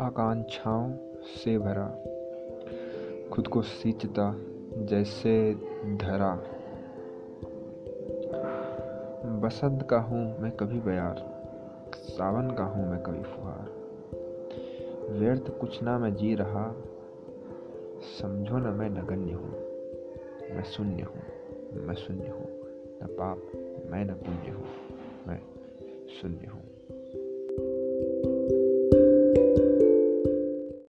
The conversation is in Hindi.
आकांक्षाओं से भरा, खुद को सींचता जैसे धरा। बसंत का हूँ मैं कभी बयार, सावन का हूँ मैं कभी फुहार। व्यर्थ कुछ ना मैं जी रहा, समझो न मैं नगण्य हूँ, मैं शून्य हूँ, मैं शून्य हूँ, न पाप, मैं न पुण्य हूँ, मैं शून्य हूँ।